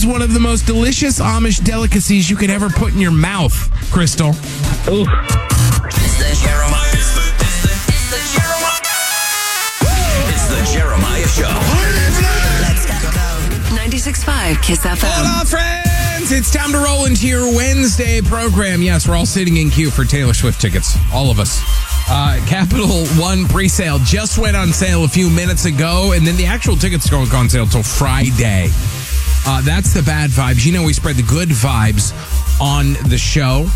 It's one of the most delicious Amish delicacies you could ever put in your mouth, Crystal. Ooh. It's the Jeremiah. It's the, it's the, it's the Jeremiah. It's the Jeremiah Show. Let's go. 96.5 Kiss FM. Hello, friends. It's time to roll into your Wednesday program. Yes, we're all sitting in queue for Taylor Swift tickets. All of us. Uh, Capital One pre-sale just went on sale a few minutes ago, and then the actual tickets don't go on sale till Friday. Uh, that's the bad vibes. You know, we spread the good vibes on the show.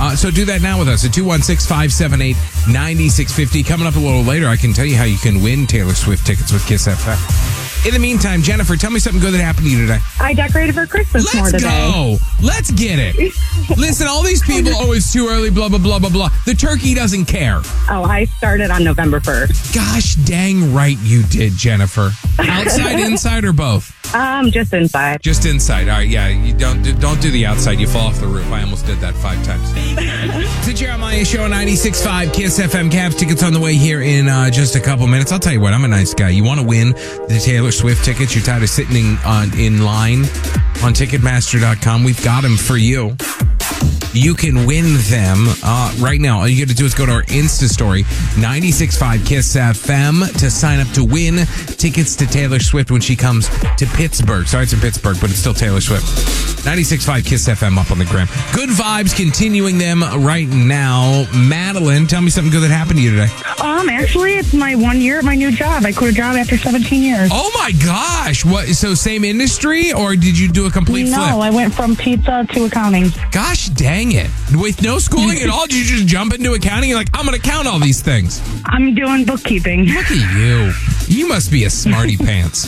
Uh, so do that now with us at 216 578 9650. Coming up a little later, I can tell you how you can win Taylor Swift tickets with Kiss FM. In the meantime, Jennifer, tell me something good that happened to you today. I decorated for Christmas Let's today. go. Let's get it. Listen, all these people, oh, it's too early, blah, blah, blah, blah, blah. The turkey doesn't care. Oh, I started on November 1st. Gosh dang right you did, Jennifer. Outside, inside, or both? Um, just inside. Just inside. All right, yeah. You don't do, don't do the outside. You fall off the roof. I almost did that five times. It's the Jeremiah Show 96.5 Kiss FM. Cavs tickets on the way here in uh, just a couple minutes. I'll tell you what, I'm a nice guy. You want to win the Taylor Swift tickets? You're tired of sitting on, in line on Ticketmaster.com. We've got them for you. You can win them uh, right now. All you got to do is go to our Insta story, 965 Kiss FM, to sign up to win tickets to Taylor Swift when she comes to Pittsburgh. Sorry, it's in Pittsburgh, but it's still Taylor Swift. 965 Kiss FM up on the gram. Good vibes continuing them right now. Madeline, tell me something good that happened to you today. Um, actually, it's my one year at my new job. I quit a job after 17 years. Oh my gosh. What? So, same industry, or did you do a complete no, flip? I went from pizza to accounting. Gosh dang it. With no schooling at all, did you just jump into accounting? You're like, I'm going to count all these things. I'm doing bookkeeping. Look at you. You must be a smarty pants.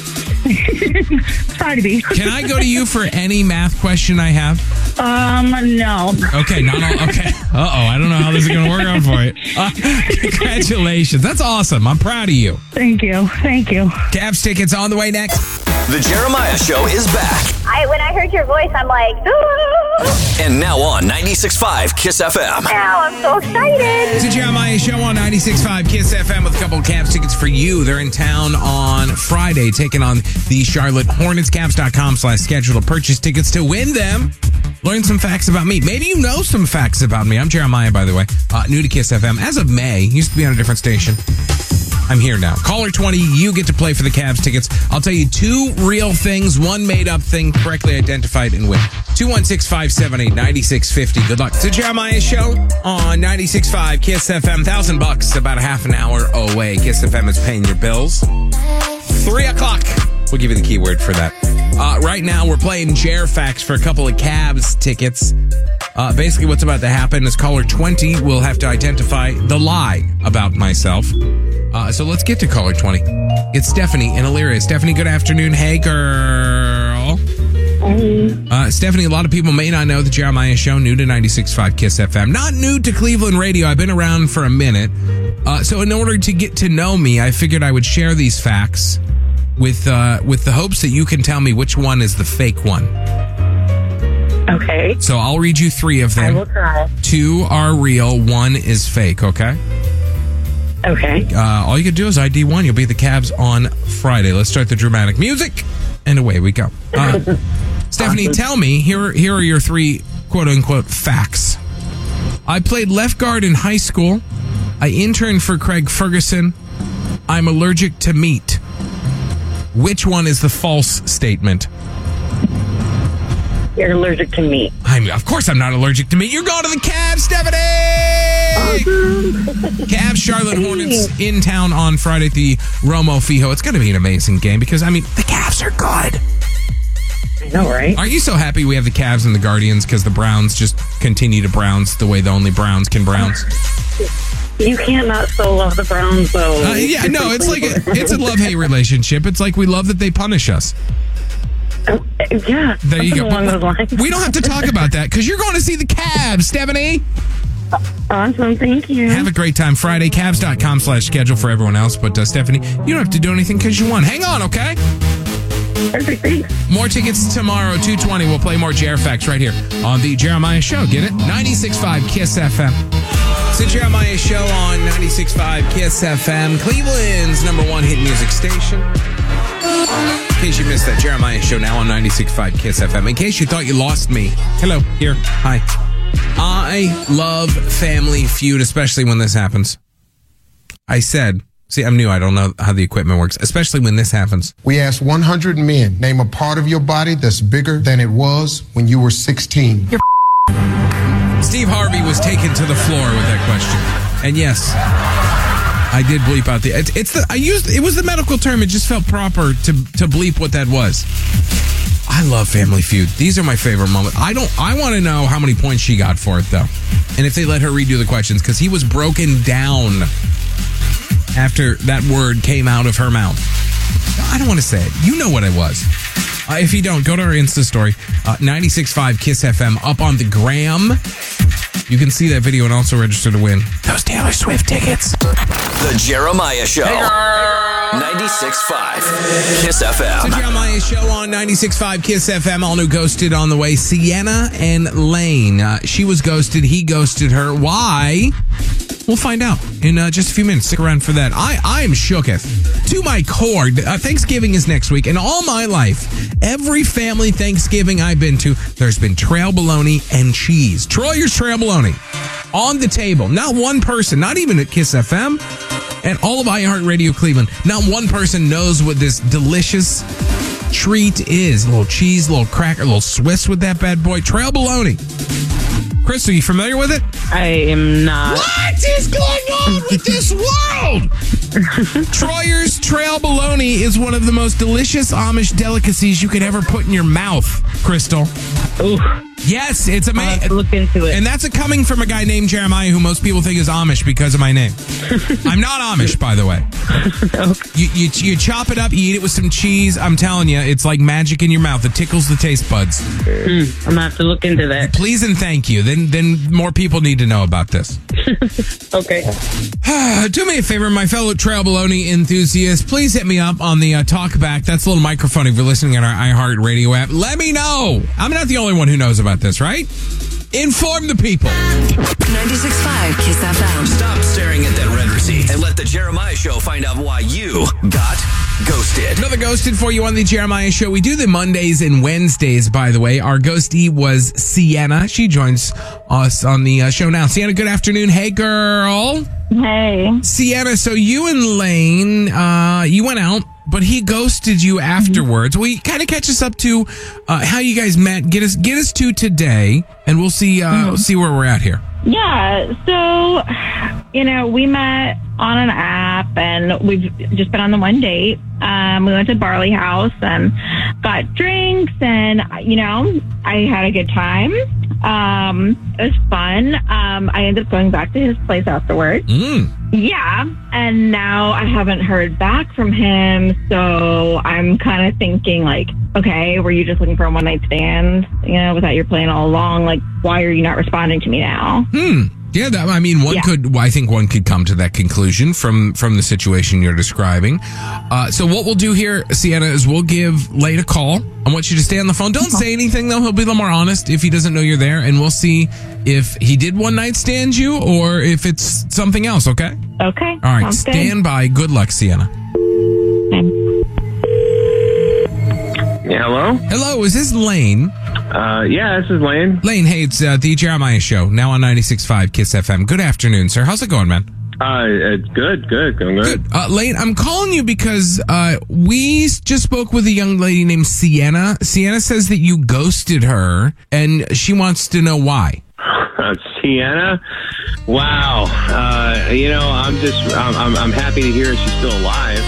Try to be. Can I go to you for any math question I have? Um, no. Okay, not all. Okay. Uh oh, I don't know how this is going to work out for you. Uh, congratulations. That's awesome. I'm proud of you. Thank you. Thank you. Cavs tickets on the way next. The Jeremiah Show is back. I when I heard your voice, I'm like, ooh, And now on 96.5 Kiss FM. now I'm so excited. It's a Jeremiah show on 96.5 Kiss FM with a couple of Cavs tickets for you. They're in town on Friday, taking on the Charlotte Hornets. Cavs.com slash schedule to purchase tickets to win them. Learn some facts about me. Maybe you know some facts about me. I'm Jeremiah, by the way. Uh, new to Kiss FM. As of May, used to be on a different station. I'm here now. Caller 20, you get to play for the Cavs tickets. I'll tell you two real things, one made up thing, correctly identified and win. 216 578 9650. Good luck. It's the Jeremiah Show on 96.5 Kiss FM. Thousand bucks, about a half an hour away. Kiss FM is paying your bills. Three o'clock. We'll give you the keyword for that. Uh, right now, we're playing Jer Facts for a couple of Cavs tickets. Uh, basically, what's about to happen is caller 20 will have to identify the lie about myself. Uh, so let's get to caller 20. It's Stephanie in Elyria. Stephanie, good afternoon. Hey, girl. Uh, Stephanie, a lot of people may not know the Jeremiah Show, new to 96.5 Kiss FM. Not new to Cleveland radio. I've been around for a minute. Uh, so, in order to get to know me, I figured I would share these facts with uh, with the hopes that you can tell me which one is the fake one. Okay. So, I'll read you three of them. I will try. Two are real, one is fake, okay? Okay. Uh, all you can do is ID one. You'll be the Cavs on Friday. Let's start the dramatic music, and away we go. Uh, Stephanie, tell me here. Here are your three quote unquote facts. I played left guard in high school. I interned for Craig Ferguson. I'm allergic to meat. Which one is the false statement? You're allergic to meat. I'm, of course, I'm not allergic to meat. You're going to the Cavs, Stephanie. Cavs, Charlotte Hornets in town on Friday at the Romo Fijo. It's going to be an amazing game because I mean the Cavs are good. I know, right? Aren't you so happy we have the Cavs and the Guardians because the Browns just continue to Browns the way the only Browns can Browns? You can't not so love the Browns, though. Uh, yeah, no, it's like a, it's a love hate relationship. It's like we love that they punish us. Yeah. There you go. Along those lines. We don't have to talk about that because you're going to see the Cavs, Stephanie. Awesome. Thank you. Have a great time Friday. Cavs.com slash schedule for everyone else. But uh, Stephanie, you don't have to do anything because you won. Hang on, okay? Perfect. Thanks. More tickets tomorrow, 220. We'll play more Jer Facts right here on the Jeremiah Show. Get it? 96.5 KISS FM. It's the Jeremiah Show on 96.5 KISS FM, Cleveland's number one hit music station. In case you missed that, Jeremiah Show now on 96.5 KISS FM. In case you thought you lost me, hello, here, hi. I love Family Feud, especially when this happens. I said, see, I'm new. I don't know how the equipment works, especially when this happens. We asked 100 men, name a part of your body that's bigger than it was when you were 16. Steve Harvey was taken to the floor with that question. And yes, I did bleep out the. It's, it's the. I used. It was the medical term. It just felt proper to to bleep what that was. I love Family Feud. These are my favorite moments. I don't. I want to know how many points she got for it though, and if they let her redo the questions because he was broken down after that word came out of her mouth. I don't want to say it. You know what it was. Uh, if you don't, go to our Insta story, uh, 96.5 KISS FM, up on the gram. You can see that video and also register to win those Taylor Swift tickets. The Jeremiah Show. 96.5 Kiss FM. Jeremiah show on 96.5 KISS FM, all new Ghosted on the way. Sienna and Lane. Uh, she was ghosted. He ghosted her. Why? We'll find out in uh, just a few minutes. Stick around for that. I, I am shooketh to my core. Uh, Thanksgiving is next week, and all my life, every family Thanksgiving I've been to, there's been trail bologna and cheese. Troyer's trail bologna on the table. Not one person, not even at Kiss FM, and all of iHeartRadio Cleveland. Not one person knows what this delicious treat is. A little cheese, a little cracker, a little Swiss with that bad boy. Trail bologna. Chris, are you familiar with it? I am not. What is going on with this world? Troyer's Trail Bologna is one of the most delicious Amish delicacies you could ever put in your mouth, Crystal. Ooh, Yes, it's amazing. to look into it. And that's a coming from a guy named Jeremiah, who most people think is Amish because of my name. I'm not Amish, by the way. You, you you chop it up, you eat it with some cheese. I'm telling you, it's like magic in your mouth. It tickles the taste buds. I'm gonna have to look into that. Please and thank you. Then then more people need to know about this. Okay. Do me a favor, my fellow Trail Baloney enthusiasts. Please hit me up on the uh, talkback. That's a little microphone if you're listening on our iHeart Radio app. Let me know. I'm not the only one who knows about this, right? Inform the people. 96.5 Kiss FM. Stop staring at that red receipt and let the Jeremiah Show find out why you got ghosted. Another ghosted for you on the Jeremiah Show. We do the Mondays and Wednesdays, by the way. Our ghostee was Sienna. She joins us on the uh, show now. Sienna, good afternoon. Hey, girl. Hey. Sienna, so you and Lane, uh, you went out, but he ghosted you afterwards. Will you kind of catch us up to uh, how you guys met? Get us get us to today, and we'll see uh, we'll see where we're at here. Yeah. So, you know, we met on an app, and we've just been on the one date. Um, we went to Barley House and got drinks, and you know, I had a good time. Um, it was fun. Um, I ended up going back to his place afterwards. Mm. Yeah, and now I haven't heard back from him, so I'm kind of thinking like, okay, were you just looking for a one night stand? You know, was that your plan all along? Like, why are you not responding to me now? Hmm. Yeah, that, I mean, one Yeah. could. I think one could come to that conclusion from from the situation you're describing. Uh, so what we'll do here, Sienna, is we'll give Lane a call. I want you to stay on the phone. Don't say anything though. He'll be a little more honest if he doesn't know you're there, and we'll see if he did one night stand you or if it's something else. Okay. Okay. All right. sounds good. Stand by. Good luck, Sienna. Yeah, hello? Hello. Is this Lane? Uh, yeah, this is Lane. Lane. Hey, it's uh, the Jeremiah Show now on 96.5 Kiss FM. Good afternoon, sir. How's it going, man? Uh, it's good, good, going good. Good. Uh, Lane, I'm calling you because uh, we just spoke with a young lady named Sienna. Sienna says that you ghosted her, and she wants to know why. Uh, Sienna? Wow. Uh, you know, I'm just, I'm, I'm, I'm happy to hear she's still alive.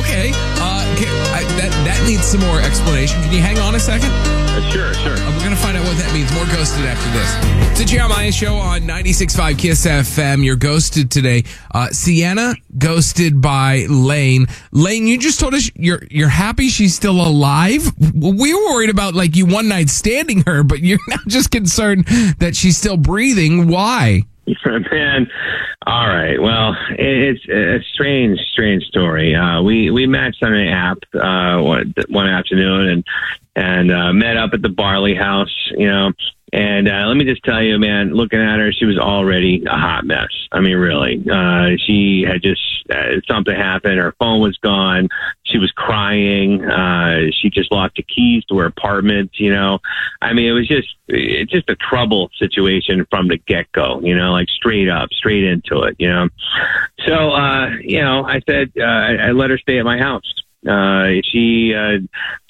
okay. Uh, ca- I, that that needs some more explanation. Can you hang on a second? Uh, sure, sure. Uh, We're gonna find out what that means. More ghosted after this. It's a Jeremiah show on 96.5 Kiss FM. You're ghosted today. Uh, Sienna ghosted by Lane. Lane, you just told us you're you're happy she's still alive. We were worried about like you one night standing her, but you're now just concerned that she's still breathing. Why? Man, all right. Well, it's a strange, strange story. Uh, we we matched on an app uh, one, one afternoon and and uh, met up at the Barley House. You know, and uh, let me just tell you, man, looking at her, she was already a hot mess. I mean, really, uh, she had just uh, something happened. Her phone was gone. She was crying. Uh, she just lost the keys to her apartment. You know, I mean, it was just it's just a trouble situation from the get go. You know, like straight up, straight into it. You know, so uh, you know, I said uh, I, I let her stay at my house. Uh, she uh,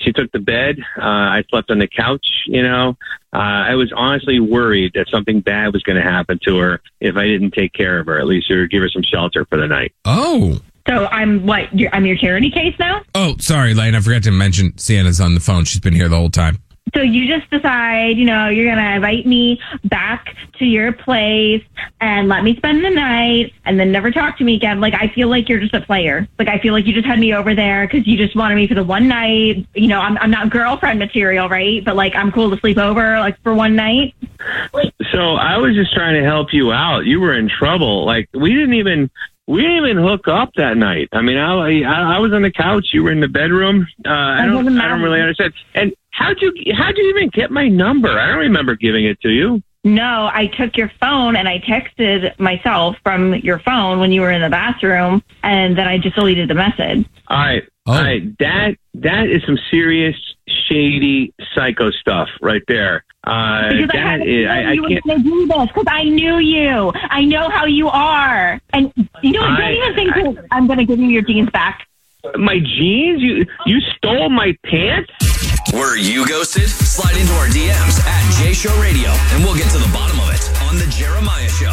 she took the bed. Uh, I slept on the couch. You know, uh, I was honestly worried that something bad was going to happen to her if I didn't take care of her, at least or give her some shelter for the night. Oh. So I'm what? You're, I'm your charity case now. Oh, sorry, Lane. I forgot to mention Sienna's on the phone. She's been here the whole time. So you just decide, you know, you're gonna invite me back to your place and let me spend the night, and then never talk to me again. Like I feel like you're just a player. Like I feel like you just had me over there because you just wanted me for the one night. You know, I'm I'm not girlfriend material, right? But like I'm cool to sleep over like for one night. So I was just trying to help you out. You were in trouble. Like we didn't even we didn't even hook up that night. I mean, I I, I was on the couch. You were in the bedroom. Uh, I don't I don't really understand. And how'd you how'd you even get my number? I don't remember giving it to you. No, I took your phone and I texted myself from your phone when you were in the bathroom, and then I just deleted the message. All right, Oh. all right. That that is some serious shady psycho stuff right there. Uh, Because I had that a is, feeling I, I you were can't. going to do this because I knew you. I know how you are. And you know, what, don't even think that I'm going to give you your jeans back. My jeans? You you stole my pants? Were you ghosted? Slide into our DMs at J Show Radio, and we'll get to the bottom of it on the Jeremiah Show.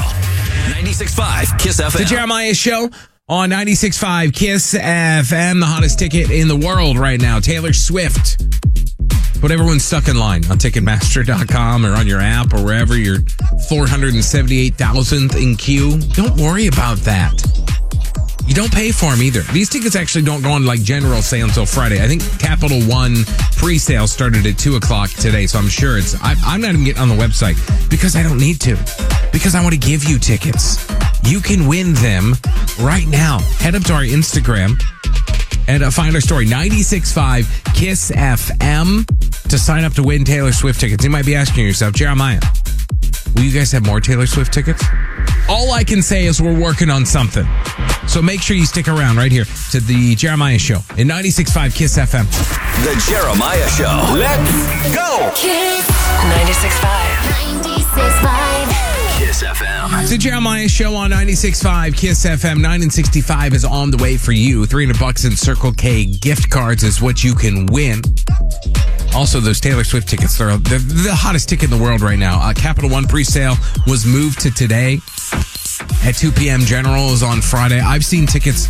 96.5 Kiss FM. The Jeremiah Show on 96.5 Kiss FM, the hottest ticket in the world right now. Taylor Swift. Put everyone stuck in line on Ticketmaster.com or on your app or wherever you're 478,000th in queue. Don't worry about that. You don't pay for them either. These tickets actually don't go on like general sale until Friday. I think Capital One pre-sale started at two o'clock today, so I'm sure it's. I, I'm not even getting on the website because I don't need to. Because I want to give you tickets. You can win them right now. Head up to our Instagram and find our story 96.5 Kiss FM to sign up to win Taylor Swift tickets. You might be asking yourself, Jeremiah, will you guys have more Taylor Swift tickets? All I can say is we're working on something. So make sure you stick around right here to the Jeremiah Show in 96.5 Kiss FM. The Jeremiah Show. Let's go. 96.5. Kiss FM. It's the Jeremiah Show on 96.5 Kiss FM. 9 and 65 is on the way for you. 300 bucks in Circle K gift cards is what you can win. Also, those Taylor Swift tickets, they're, they're the hottest ticket in the world right now. Uh, Capital One pre-sale was moved to today at 2 p.m. General is on Friday. I've seen tickets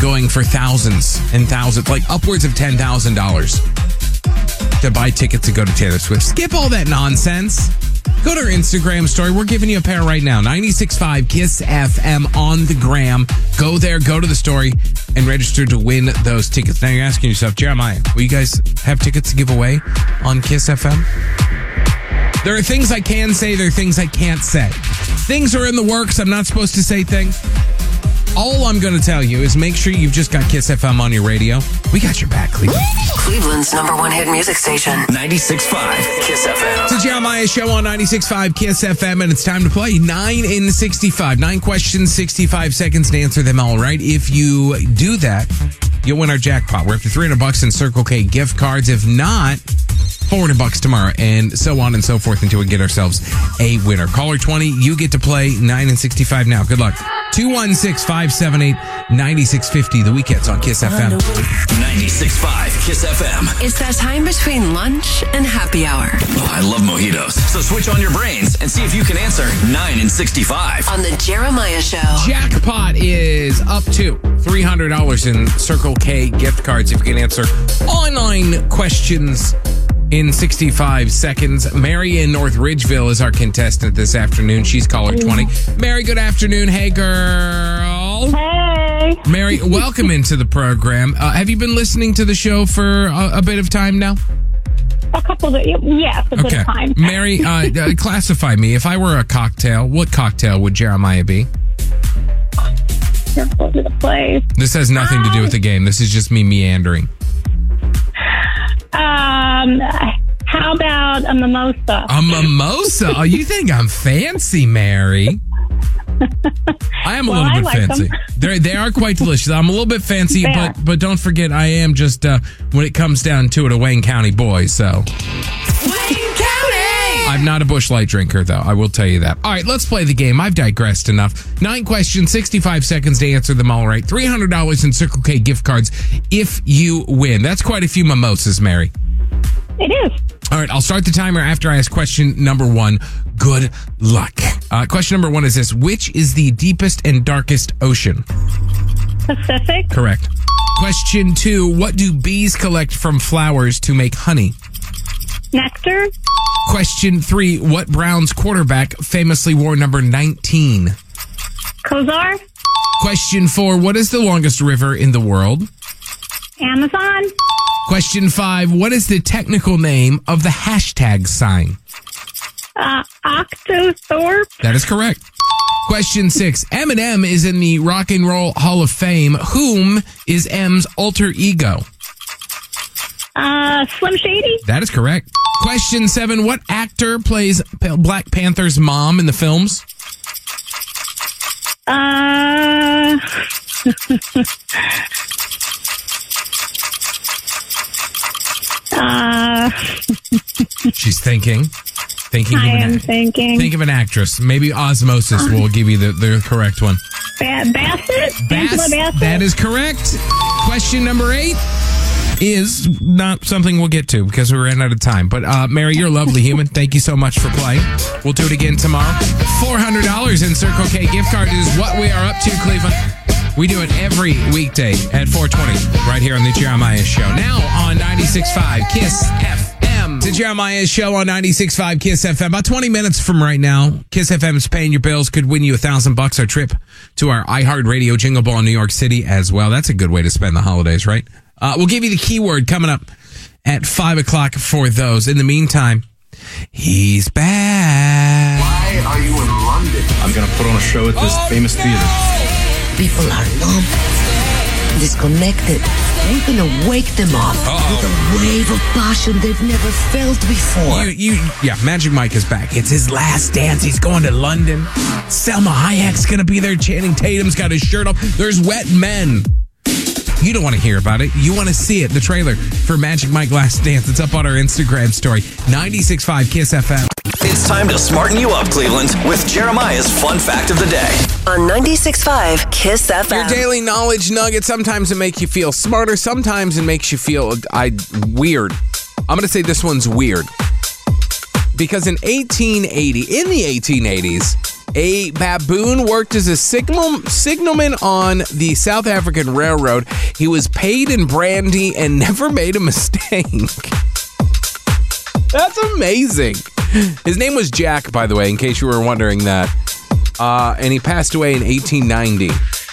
going for thousands and thousands, like upwards of $10,000 to buy tickets to go to Taylor Swift. Skip all that nonsense. Go to our Instagram story. We're giving you a pair right now. 96.5 Kiss FM on the gram. Go there, go to the story, and register to win those tickets. Now you're asking yourself, Jeremiah, will you guys have tickets to give away on Kiss FM? There are things I can say, there are things I can't say. Things are in the works. I'm not supposed to say things. All I'm going to tell you is make sure you've just got Kiss FM on your radio. We got your back, Cleveland. Cleveland's number one hit music station. 96.5 Kiss FM. It's the Jeremiah Show on 96.5 Kiss FM, and it's time to play 9 in 65. Nine questions, 65 seconds to answer them all right. If you do that, you'll win our jackpot. We're up to 300 bucks in Circle K gift cards. If not, 400 bucks tomorrow, and so on and so forth until we get ourselves a winner. Caller 20, you get to play 9 and 65 now. Good luck. 216 578 9650. The weekends on Kiss FM. 96.5 Kiss FM. It's that time between lunch and happy hour Oh, I love mojitos. So switch on your brains and see if you can answer 9 and 65. on the Jeremiah Show. Jackpot is up to $300 in Circle K gift cards if you can answer online questions in 65 seconds. Mary in North Ridgeville is our contestant this afternoon. She's caller 20. Mary, good afternoon. Hey, girl. Hey. Mary, welcome into the program. Uh, have you been listening to the show for a, a bit of time now? A couple of, yes, a bit of time. Mary, uh, uh, classify me. If I were a cocktail, what cocktail would Jeremiah be? You're the place. This has nothing to do with the game. This is just me meandering. Um, how about a mimosa? A mimosa? Oh, you think I'm fancy, Mary? I am a Well, little bit like fancy. They they are quite delicious. I'm a little bit fancy, They but are. but don't forget, I am just uh, when it comes down to it, a Wayne County boy. So I'm not a Busch Light drinker, though. I will tell you that. All right, let's play the game. I've digressed enough. Nine questions, 65 seconds to answer them all right. $300 in Circle K gift cards if you win. That's quite a few mimosas, Mary. It is. All right, I'll start the timer after I ask question number one. Good luck. Uh, question number one is this Which is the deepest and darkest ocean? Pacific, Correct. Question two What do bees collect from flowers to make honey? nectar, Question three What Browns quarterback famously wore number 19? Kosar, Question four What is the longest river in the world? Amazon, Question five What is the technical name of the hashtag sign? uh, Octothorpe, That is correct. Question six Eminem is in the Rock and Roll Hall of Fame. Whom is M's alter ego? Uh, Slim Shady, That is correct. Question seven What actor plays Black Panther's mom in the films? uh, uh, She's thinking. Thinking I of am thinking think of an actress. Maybe Osmosis will give you the, the correct one. ba- Bassett, Bass, Bassett. that is correct. Question number eight is not something we'll get to because we ran out of time. But uh, Mary, you're a lovely human. Thank you so much for playing. We'll do it again tomorrow. Four hundred dollars in Circle K gift card is what we are up to, Cleveland. We do it every weekday at 420 right here on the Jeremiah Show. Now on 96.5 Kiss FM. The Jeremiah Show on 96.5 Kiss FM. About 20 minutes from right now, Kiss FM is paying your bills. Could win you a thousand bucks. Our trip to our iHeartRadio Jingle Ball in New York City as well. That's a good way to spend the holidays, right? Uh, we'll give you the keyword coming up at 5 o'clock for those. In the meantime, he's back. Why are you in London? I'm gonna put on a show at this famous theater. People are numb, disconnected. We're gonna wake them up with a wave of passion they've never felt before. You, you, yeah, Magic Mike is back. It's his last dance. He's going to London. Salma Hayek's gonna be there. Channing Tatum's got his shirt off. There's wet men. You don't want to hear about it. You want to see it. The trailer for Magic Mike Last Dance. It's up on our Instagram story. 96.5 Kiss FM. It's time to smarten you up, Cleveland, with Jeremiah's fun fact of the day. On 96.5 Kiss FM. Your daily knowledge nugget. Sometimes it makes you feel smarter. Sometimes it makes you feel I weird. I'm going to say this one's weird because in 1880, in the 1880s, a baboon worked as a signal signalman on the South African Railroad. He was paid in brandy and never made a mistake. That's amazing. His name was Jack, by the way, in case you were wondering that. Uh, and he passed away in 1890.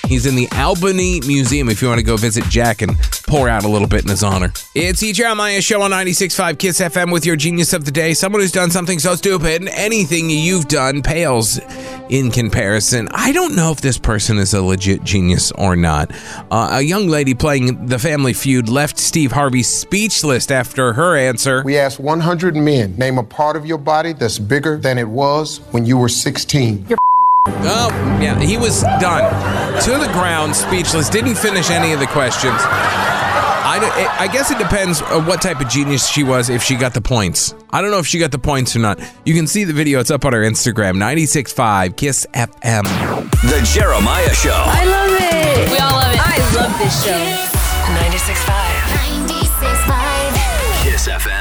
He's in the Albany Museum if you want to go visit Jack and pour out a little bit in his honor. It's E. Jeremiah Show on 96.5 Kiss FM with your genius of the day. Someone who's done something so stupid, anything you've done pales in comparison. I don't know if this person is a legit genius or not. Uh, a young lady playing The Family Feud left Steve Harvey speechless after her answer. We asked 100 men, name a part of your body that's bigger than it was when you were 16. Oh, yeah, he was done. To the ground, speechless, didn't finish any of the questions. I, I guess it depends on what type of genius she was if she got the points. I don't know if she got the points or not. You can see the video, it's up on our Instagram, 965 Kiss FM. The Jeremiah Show. I love it. We all love it. I love this show. 965. 965. Kiss FM.